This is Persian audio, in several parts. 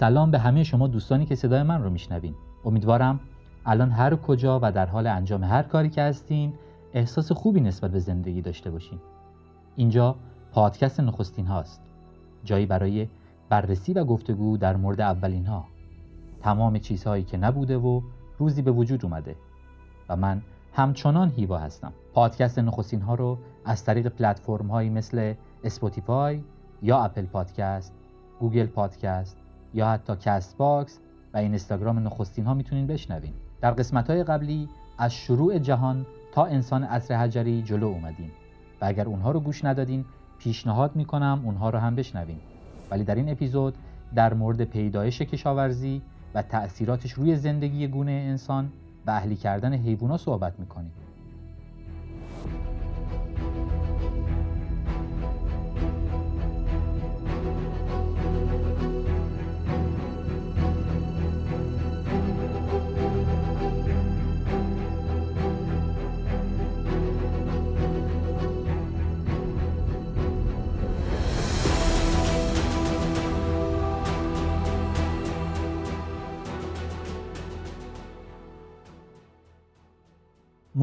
سلام به همه شما دوستانی که صدای من رو میشنوین. امیدوارم الان هر کجا و در حال انجام هر کاری که هستین احساس خوبی نسبت به زندگی داشته باشین. اینجا پادکست نخستین هاست. جایی برای بررسی و گفتگو در مورد اولین ها. تمام چیزهایی که نبوده و روزی به وجود اومده. و من همچنان هیوا هستم. پادکست نخستین ها رو از طریق پلتفرم هایی مثل اسپاتیفای یا اپل پادکست گوگل پادکست یا حتی کست باکس و اینستاگرام نخستین ها می‌تونین بشنوین. در قسمت های قبلی از شروع جهان تا انسان عصر حجری جلو اومدیم. و اگر اونها رو گوش ندادین پیشنهاد می‌کنم اونها رو هم بشنوین. ولی در این اپیزود در مورد پیدایش کشاورزی و تأثیراتش روی زندگی گونه انسان و اهلی کردن حیوونا صحبت می‌کنیم.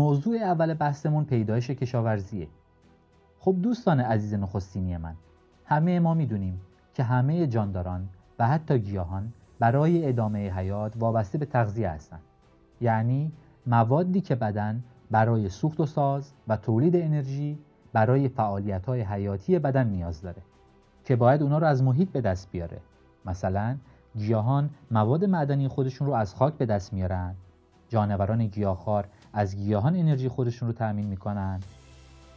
موضوع اول بحثمون پیدایش کشاورزیه. خب دوستان عزیز نخستینی من همه ما می‌دونیم که همه جانداران و حتی گیاهان برای ادامه حیات وابسته به تغذیه هستند یعنی موادی که بدن برای سوخت و ساز و تولید انرژی برای فعالیت حیاتی بدن نیاز داره که باید اونا رو از محیط به دست بیاره. مثلا گیاهان مواد معدنی خودشون رو از خاک به دست میارن. جانوران گیاهخوار از گیاهان انرژی خودشون رو تأمین می‌کنن.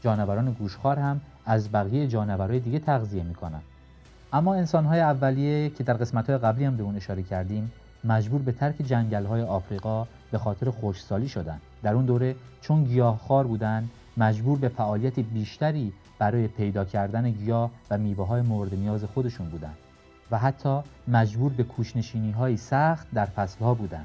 جانوران گوشخوار هم از بقیه جانورهای دیگه تغذیه می‌کنن. اما انسانهای اولیه که در قسمتهای قبلی هم به اون اشاره کردیم مجبور به ترک جنگلهای آفریقا به خاطر خشکسالی شدن. در اون دوره چون گیاهخوار بودن مجبور به فعالیت بیشتری برای پیدا کردن گیاه و میوه های مورد نیاز خودشون بودن و حتی مجبور به کوشنشینی های سخت در فصل ها بودن.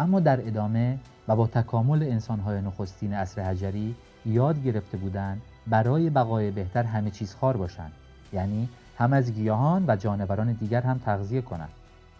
اما در ادامه و با تکامل انسانهای نخستین عصر حجری یاد گرفته بودند برای بقای بهتر همه چیز خار باشند یعنی هم از گیاهان و جانوران دیگر هم تغذیه کنند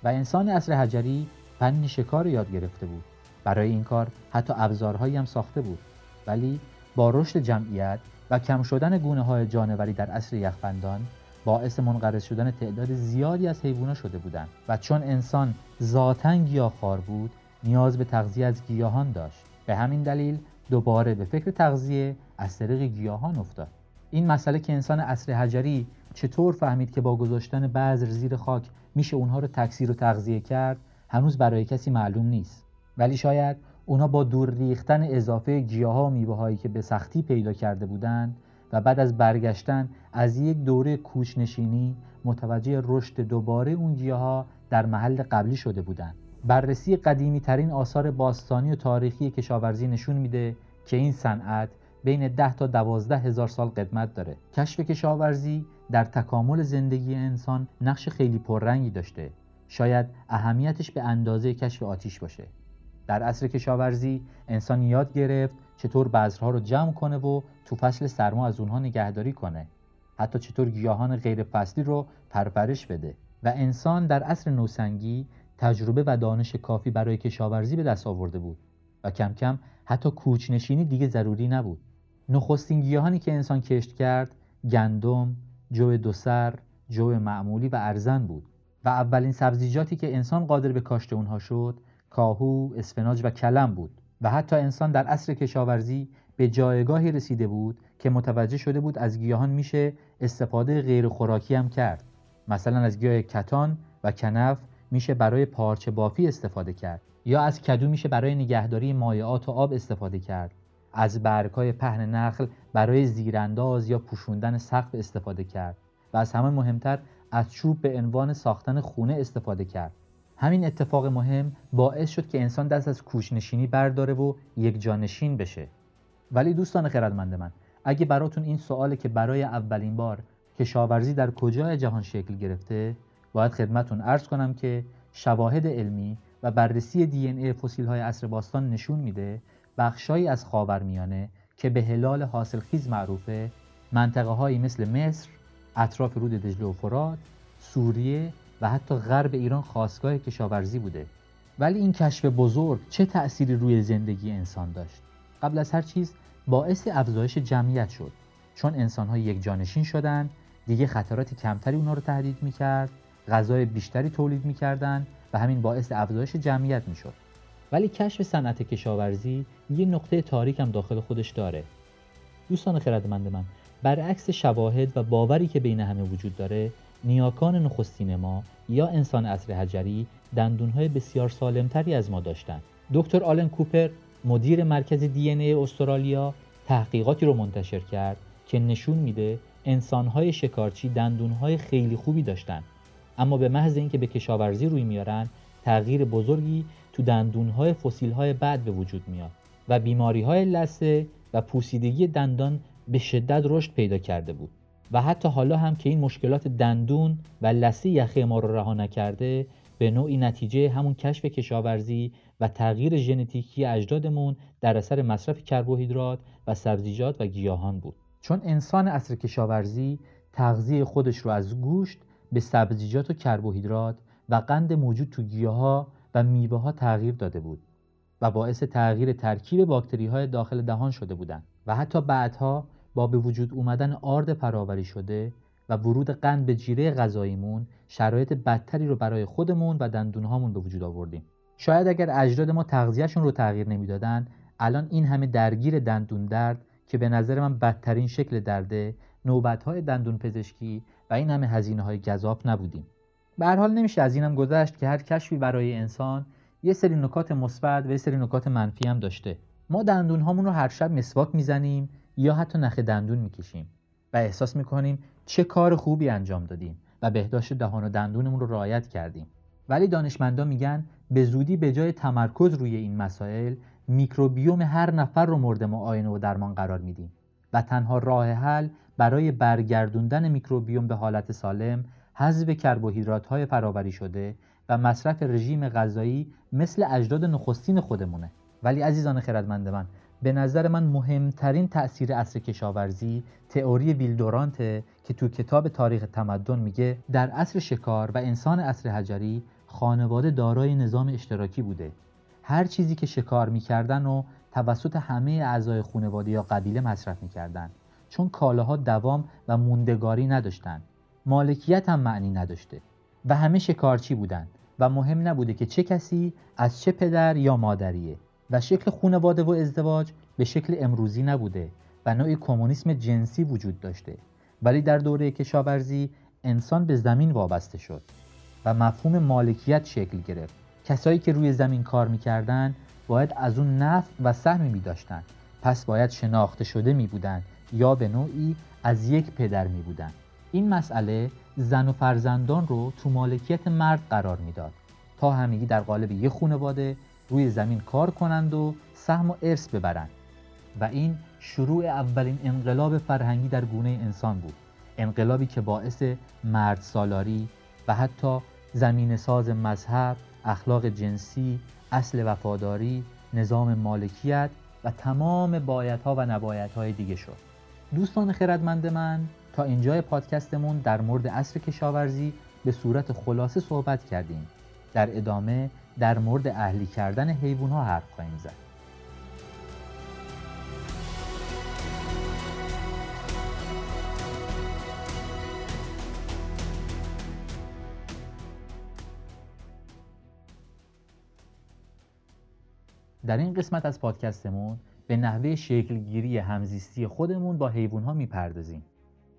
و انسان عصر حجری فن شکار یاد گرفته بود. برای این کار حتی ابزارهایی هم ساخته بود. ولی با رشد جمعیت و کم شدن گونه های جانوری در عصر یخبندان باعث منقرض شدن تعداد زیادی از حیوانات شده بودند و چون انسان ذاتا گیاهخوار بود نیاز به تغذیه از گیاهان داشت. به همین دلیل دوباره به فکر تغذیه از طریق گیاهان افتاد. این مسئله که انسان عصر حجری چطور فهمید که با گذاشتن بذر زیر خاک میشه اونها رو تکثیر و تغذیه کرد هنوز برای کسی معلوم نیست. ولی شاید اونا با دور ریختن اضافه گیاه و میوه که به سختی پیدا کرده بودند و بعد از برگشتن از یک دوره کوچنشینی متوجه رشد دوباره اون گیاه در محل قبلی شده بودند. بررسی قدیمی ترین آثار باستانی و تاریخی کشاورزی نشون میده که این صنعت بین 10 تا 12 هزار سال قدمت داره. کشف کشاورزی در تکامل زندگی انسان نقش خیلی پررنگی داشته. شاید اهمیتش به اندازه کشف آتیش باشه. در عصر کشاورزی انسان یاد گرفت چطور بذرها رو جمع کنه و تو فصل سرما از اونها نگهداری کنه. حتی چطور گیاهان غیر فصلی رو پرورش بده. و انسان در عصر نوسنگی تجربه و دانش کافی برای کشاورزی به دست آورده بود و کم کم حتی کوچنشینی دیگه ضروری نبود. نخستین گیاهانی که انسان کشت کرد گندم، جو دوسر، جو معمولی و ارزن بود و اولین سبزیجاتی که انسان قادر به کاشت اونها شد کاهو، اسفناج و کلم بود و حتی انسان در عصر کشاورزی به جایگاهی رسیده بود که متوجه شده بود از گیاهان میشه استفاده غیر خوراکی هم کرد. مثلا از گیاه کتان و کنف میشه برای پارچه بافی استفاده کرد. یا از کدو میشه برای نگهداری مایعات و آب استفاده کرد. از برگهای پهن نخل برای زیرانداز یا پوشوندن سقف استفاده کرد. و از همه مهمتر از چوب به عنوان ساختن خونه استفاده کرد. همین اتفاق مهم باعث شد که انسان دست از کوچنشینی برداره و یک جانشین بشه. ولی دوستان خردمند من اگه براتون این سواله که برای اولین بار کشاورزی در کجای جهان شکل گرفته باید خدمتون ارز کنم که شواهد علمی و بررسی دی ای فسیل های عصر باستان نشون میده بخشایی از خاورمیانه که به هلال حاصلخیز معروفه منطقه هایی مثل مصر، اطراف رود دجله و فرات، سوریه و حتی غرب ایران خواستگاه کشاورزی بوده. ولی این کشف بزرگ چه تأثیری روی زندگی انسان داشت؟ قبل از هر چیز باعث افزایش جمعیت شد. چون انسانها یک جانشین شدن دیگه خطرات کمتری اونا رو تهدید می‌کرد. غذای بیشتری تولید می‌کردن و همین باعث افزایش جمعیت می‌شد. ولی کشف صنعت کشاورزی یه نقطه تاریک هم داخل خودش داره. دوستان خردمند من برعکس شواهد و باوری که بین همه وجود داره نیاکان نخستین ما یا انسان اصر حجری دندونهای بسیار سالمتری از ما داشتند دکتر آلن کوپر مدیر مرکز دی ای استرالیا تحقیقاتی رو منتشر کرد که نشون میده انسانهای شکارچی دندونهای خیلی خوبی داشتن. اما به محض اینکه به کشاورزی روی میارن تغییر بزرگی تو دندونهای فسیلهای بعد به وجود میاد و بیماری های لثه و پوسیدگی دندان به شدت رشد پیدا کرده بود. و حتی حالا هم که این مشکلات دندون و لثه یخه ما رو رها نکرده به نوعی نتیجه همون کشف کشاورزی و تغییر ژنتیکی اجدادمون در اثر مصرف کربوهیدرات و سبزیجات و گیاهان بود. چون انسان اصر کشاورزی تغذیه خودش رو از گوشت به سبزیجات و کربوهیدرات و قند موجود تو گیاها و میوه ها تغییر داده بود و باعث تغییر ترکیب باکتری های داخل دهان شده بودند و حتی بعدها با به وجود اومدن آرد پراوری شده و ورود قند به جیره غذاییمون شرایط بدتری رو برای خودمون و دندونهامون به وجود آوردیم. شاید اگر اجداد ما تغذیهشون رو تغییر نمی‌دادن الان این همه درگیر دندون درد که به نظر من بدترین شکل درده نوبتهای دندون پزشکی و این همه هزینه های گذاب نبودیم. به هر حال نمیشه از اینم گذشت که هر کشفی برای انسان یه سری نکات مثبت و یه سری نکات منفی هم داشته. ما دندون هامون رو هر شب مسواک می‌زنیم یا حتی نخ دندون می‌کشیم و احساس می‌کنیم چه کار خوبی انجام دادیم و بهداشت دهان و دندونمون رو رعایت کردیم. ولی دانشمندا میگن به زودی به جای تمرکز روی این مسائل میکروبیوم هر نفر رو مورد معاینه و درمان قرار میدیم و تنها راه حل برای برگردوندن میکروبیوم به حالت سالم حذف کربوهیدرات های فراوری شده و مصرف رژیم غذایی مثل اجداد نخستین خودمونه. ولی عزیزان خردمند من به نظر من مهمترین تأثیر اصر کشاورزی تئوری ویلدورانته که تو کتاب تاریخ تمدن میگه در عصر شکار و انسان عصر حجری خانواده دارای نظام اشتراکی بوده. هر چیزی که شکار می‌کردن و توسط همه اعضای خانواده یا قبیله مصرف می‌کردن. چون کالاها دوام و موندگاری نداشتند. مالکیت هم معنی نداشته. و همه شکارچی بودند و مهم نبوده که چه کسی از چه پدر یا مادریه. و شکل خانواده و ازدواج به شکل امروزی نبوده و نوعی کمونیسم جنسی وجود داشته. ولی در دوره کشاورزی انسان به زمین وابسته شد و مفهوم مالکیت شکل گرفت. کسایی که روی زمین کار می‌کردن باید از اون نفع و سهمی می داشتن پس باید شناخته شده می بودن یا به نوعی از یک پدر می بودن این مسئله زن و فرزندان رو تو مالکیت مرد قرار می‌داد تا همگی در قالب یک خانواده روی زمین کار کنند و سهم و ارث ببرند. و این شروع اولین انقلاب فرهنگی در گونه انسان بود. انقلابی که باعث مرد سالاری و حتی زمین ساز مذهب، اخلاق جنسی، اصل وفاداری، نظام مالکیت و تمام بایدها و نبایدهای دیگه شد. دوستان خردمند من تا اینجای پادکستمون در مورد اصر کشاورزی به صورت خلاصه صحبت کردیم. در ادامه در مورد اهلی کردن حیوان ها حرف خواهیم زد. در این قسمت از پادکستمون به نحوه شکلگیری همزیستی خودمون با حیوان ها می‌پردازیم.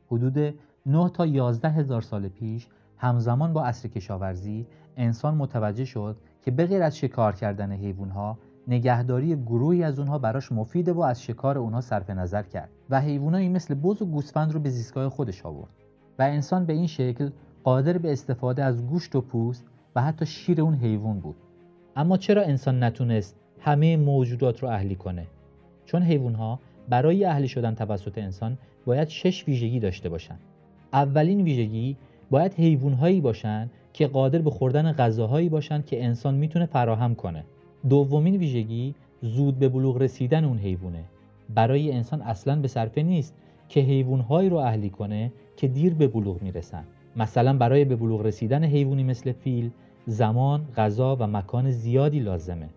حدود 9 تا 11 هزار سال پیش همزمان با عصر کشاورزی انسان متوجه شد که به غیر از شکار کردن حیوانها نگهداری گروهی از اونها براش مفیده و از شکار اونها صرف نظر کرد و حیوانایی مثل بز و گوسفند رو به زیستگاه خودش آورد و انسان به این شکل قادر به استفاده از گوشت و پوست و حتی شیر اون حیوان بود. اما چرا انسان نتونست همه موجودات رو اهلی کنه؟ چون حیوانها برای اهلی شدن توسط انسان باید شش ویژگی داشته باشند. اولین ویژگی باید حیوانهایی باشند که قادر به خوردن غذاهایی باشند که انسان می‌تونه فراهم کنه. دومین ویژگی زود به بلوغ رسیدن اون حیوانه. برای انسان اصلا به صرفه نیست که حیوانهایی رو اهلی کنه که دیر به بلوغ می‌رسن. مثلا برای به بلوغ رسیدن حیوانی مثل فیل زمان، غذا و مکان زیادی لازمه.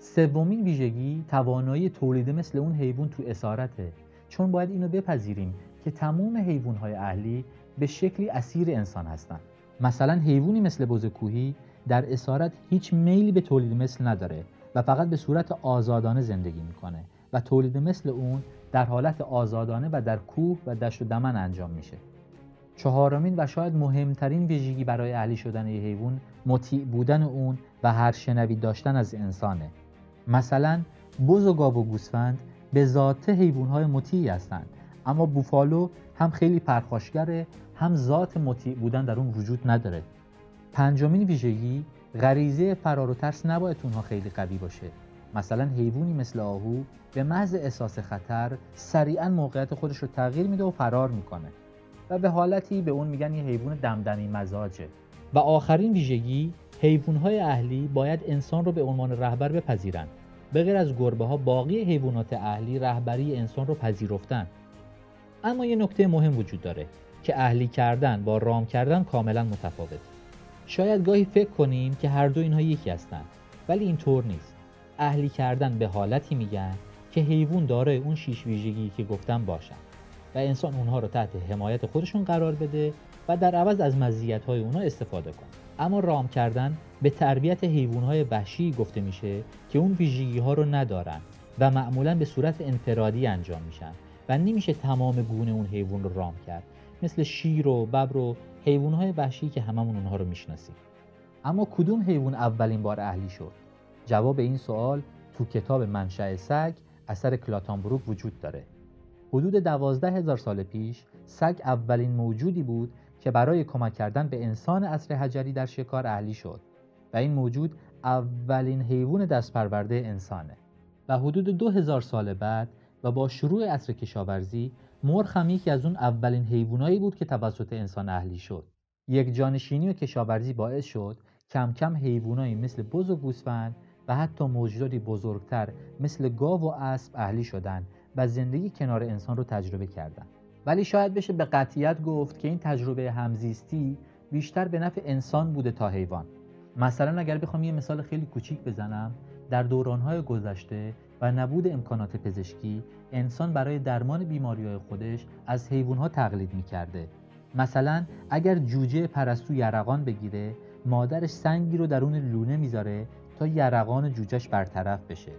سومین ویژگی توانایی تولید مثل اون حیوان تو اسارته. چون باید اینو بپذیریم که تمام حیوانهای اهلی به شکلی اسیر انسان هستند. مثلا حیوانی مثل بز کوهی در اسارت هیچ میلی به تولید مثل نداره و فقط به صورت آزادانه زندگی می‌کنه و تولید مثل اون در حالت آزادانه و در کوه و دشت و دمن انجام میشه. چهارمین و شاید مهمترین ویژگی برای اهلی شدن یه حیوان مطیع بودن اون و هر شنوی داشتن از انسانه. مثلا بز و گاو و گوسفند به ذات حیوانهای مطیعی هستند اما بوفالو هم خیلی پرخاشگره هم ذات مطیع بودن در اون وجود نداره. پنجمین ویژگی غریزه فرار و ترس نباید اونها خیلی قوی باشه. مثلا حیوانی مثل آهو به محض احساس خطر سریعا موقعیت خودش رو تغییر میده و فرار می‌کنه و به حالتی به اون میگن یه حیوان دمدمی مزاجه. و آخرین ویژگی حیوانهای اهلی باید انسان رو به عنوان رهبر بپذیرن به غیر از گربه ها باقی حیوانات اهلی رهبری انسان رو پذیرفتن. اما یه نکته مهم وجود داره که اهلی کردن با رام کردن کاملا متفاوت. شاید گاهی فکر کنیم که هر دو اینها یکی هستند ولی اینطور نیست. اهلی کردن به حالتی میگن که حیوان داره اون شیش ویژگی که گفتم باشن و انسان اونها رو تحت حمایت خودشون قرار بده و در عوض از مزیت های اونها استفاده کنه. اما رام کردن به تربیت حیوان های وحشی گفته میشه که اون ویژگی ها رو ندارن و معمولا به صورت انفرادی انجام میشن و نمیشه تمام گونه اون حیوان رو رام کرد. مثل شیر و ببر و حیوانهای وحشی که هممون اونها رو می‌شناسیم. اما کدوم حیوان اولین بار اهلی شد؟ جواب این سوال تو کتاب منشأ سگ اثر کلاتانبروک وجود داره. حدود دوازده هزار سال پیش سگ اولین موجودی بود که برای کمک کردن به انسان عصر حجری در شکار اهلی شد و این موجود اولین حیوان دستپرورده انسانه. و حدود دو هزار سال بعد و با شروع عصر کشاورزی مرغ هم یکی از اون اولین حیوانایی بود که توسط انسان اهلی شد. یک جانشینی و کشاورزی باعث شد کم کم حیوانایی مثل بز و گوسفند و حتی موجوداتی بزرگتر مثل گاو و اسب اهلی شدند و زندگی کنار انسان رو تجربه کردند. ولی شاید بشه به قطعیت گفت که این تجربه همزیستی بیشتر به نفع انسان بوده تا حیوان. مثلا اگر بخوام یه مثال خیلی کوچیک بزنم در دورانهای گذشته و نبود امکانات پزشکی انسان برای درمان بیماری خودش از حیوانها تقلید می‌کرده. مثلا اگر جوجه پرستو یرقان بگیره مادرش سنگی رو درون لونه می‌ذاره تا یرقان جوجهش برطرف بشه.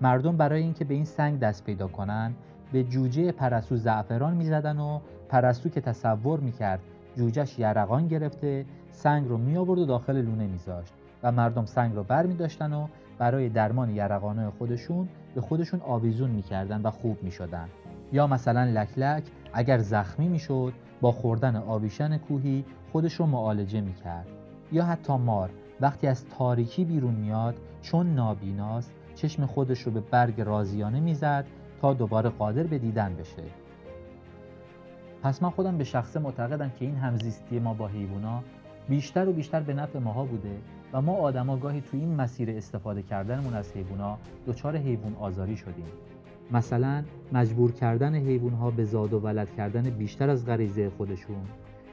مردم برای اینکه به این سنگ دست پیدا کنن به جوجه پرستو زعفران می‌زدن و پرستو که تصور می‌کرد جوجهش یرقان گرفته سنگ رو می آورد و داخل لونه میذاشت و مردم سنگ رو بر می داشتن و برای درمان یرقانه خودشون به خودشون آویزون می‌کردن و خوب می‌شدن. یا مثلا لکلک اگر زخمی می‌شد با خوردن آویشن کوهی خودش رو معالجه می‌کرد. یا حتی مار وقتی از تاریکی بیرون میاد چون نابیناست چشم خودش رو به برگ رازیانه می‌زد تا دوباره قادر به دیدن بشه. پس من خودم به شخصه معتقدم که این همزیستی ما با حیوونا بیشتر و بیشتر به نفع ماها بوده و ما آدما گاهی تو این مسیر استفاده کردنمون از حیوونا دچار حیوان آزاری شدیم. مثلا مجبور کردن حیوانها به زاد و ولد کردن بیشتر از غریزه خودشون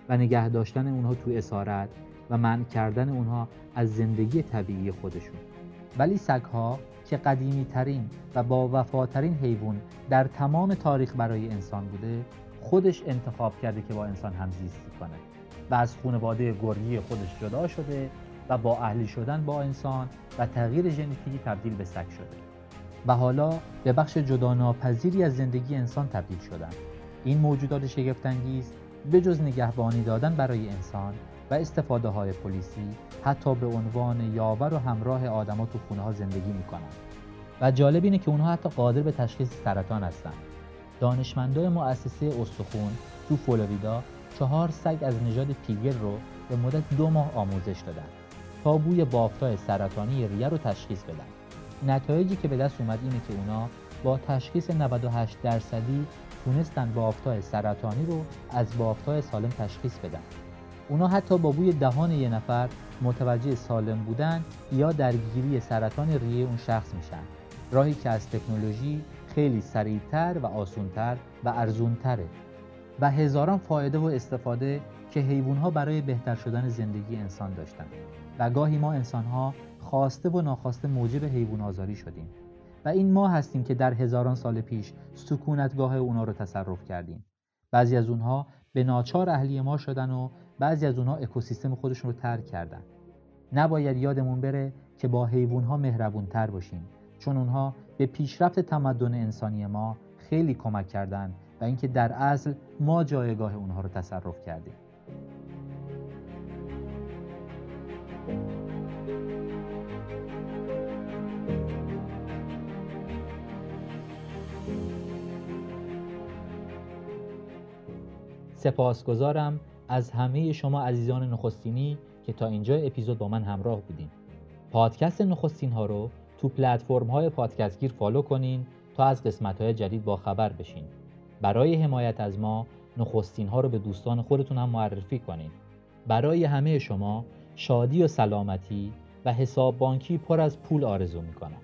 و نگه داشتن اونها تو اسارت و منع کردن اونها از زندگی طبیعی خودشون. ولی سگها که قدیمی ترین و با وفاترین حیوان در تمام تاریخ برای انسان بوده خودش انتخاب کرده که با انسان همزیستی کنه و از خانواده گرگی خودش جدا شده و با اهلی شدن با انسان و تغییر ژنتیکی تبدیل به سگ شده. و حالا به بخش جدا ناپذیری از زندگی انسان تبدیل شدن. این موجودات شگفتانگیز به جز نگهبانی دادن برای انسان و استفاده های پلیسی حتی به عنوان یاور و همراه آدما تو خونه ها زندگی می‌کنن و جالب اینه که اونها حتی قادر به تشخیص سرطان هستن دانشمندای مؤسسه استخون تو فلوریدا چهار سگ از نژاد پیگر رو به مدت دو ماه آموزش دادن تا بوی بافتای سرطانی ریه رو تشخیص بدن. نتایجی که به دست اومد اینه که اونا با تشخیص 98 درصدی تونستن بافتای سرطانی رو از بافتای سالم تشخیص بدن. اونا حتی با بوی دهان یه نفر متوجه سالم بودن یا درگیری سرطان ریه اون شخص میشن. راهی که از تکنولوژی خیلی سریعتر و آسونتر و ارزونتره و هزاران فایده و استفاده که حیوانها برای بهتر شدن زندگی انسان داشتند و گاهی ما انسانها خواسته و ناخواسته موجب حیوان آزاری شدیم. و این ما هستیم که در هزاران سال پیش سکونتگاه اونا رو تصرف کردیم. بعضی از اونها به ناچار اهلی ما شدن و بعضی از اونها اکوسیستم خودشون رو ترک کردن. نباید یادمون بره که با حیوانها مهربون تر باشیم چون اونها به پیشرفت تمدن انسانی ما خیلی کمک کردند و اینکه در اصل ما جایگاه اونها رو تصرف کردیم. سپاسگزارم از همه شما عزیزان نخستینی که تا اینجا اپیزود با من همراه بودین. پادکست نخستین ها رو تو پلتفرم های پادکستگیر فالو کنین تا از قسمت های جدید با خبر بشین. برای حمایت از ما نخستین ها رو به دوستان خودتون هم معرفی کنین. برای همه شما شادی و سلامتی و حساب بانکی پر از پول آرزو می‌کنم.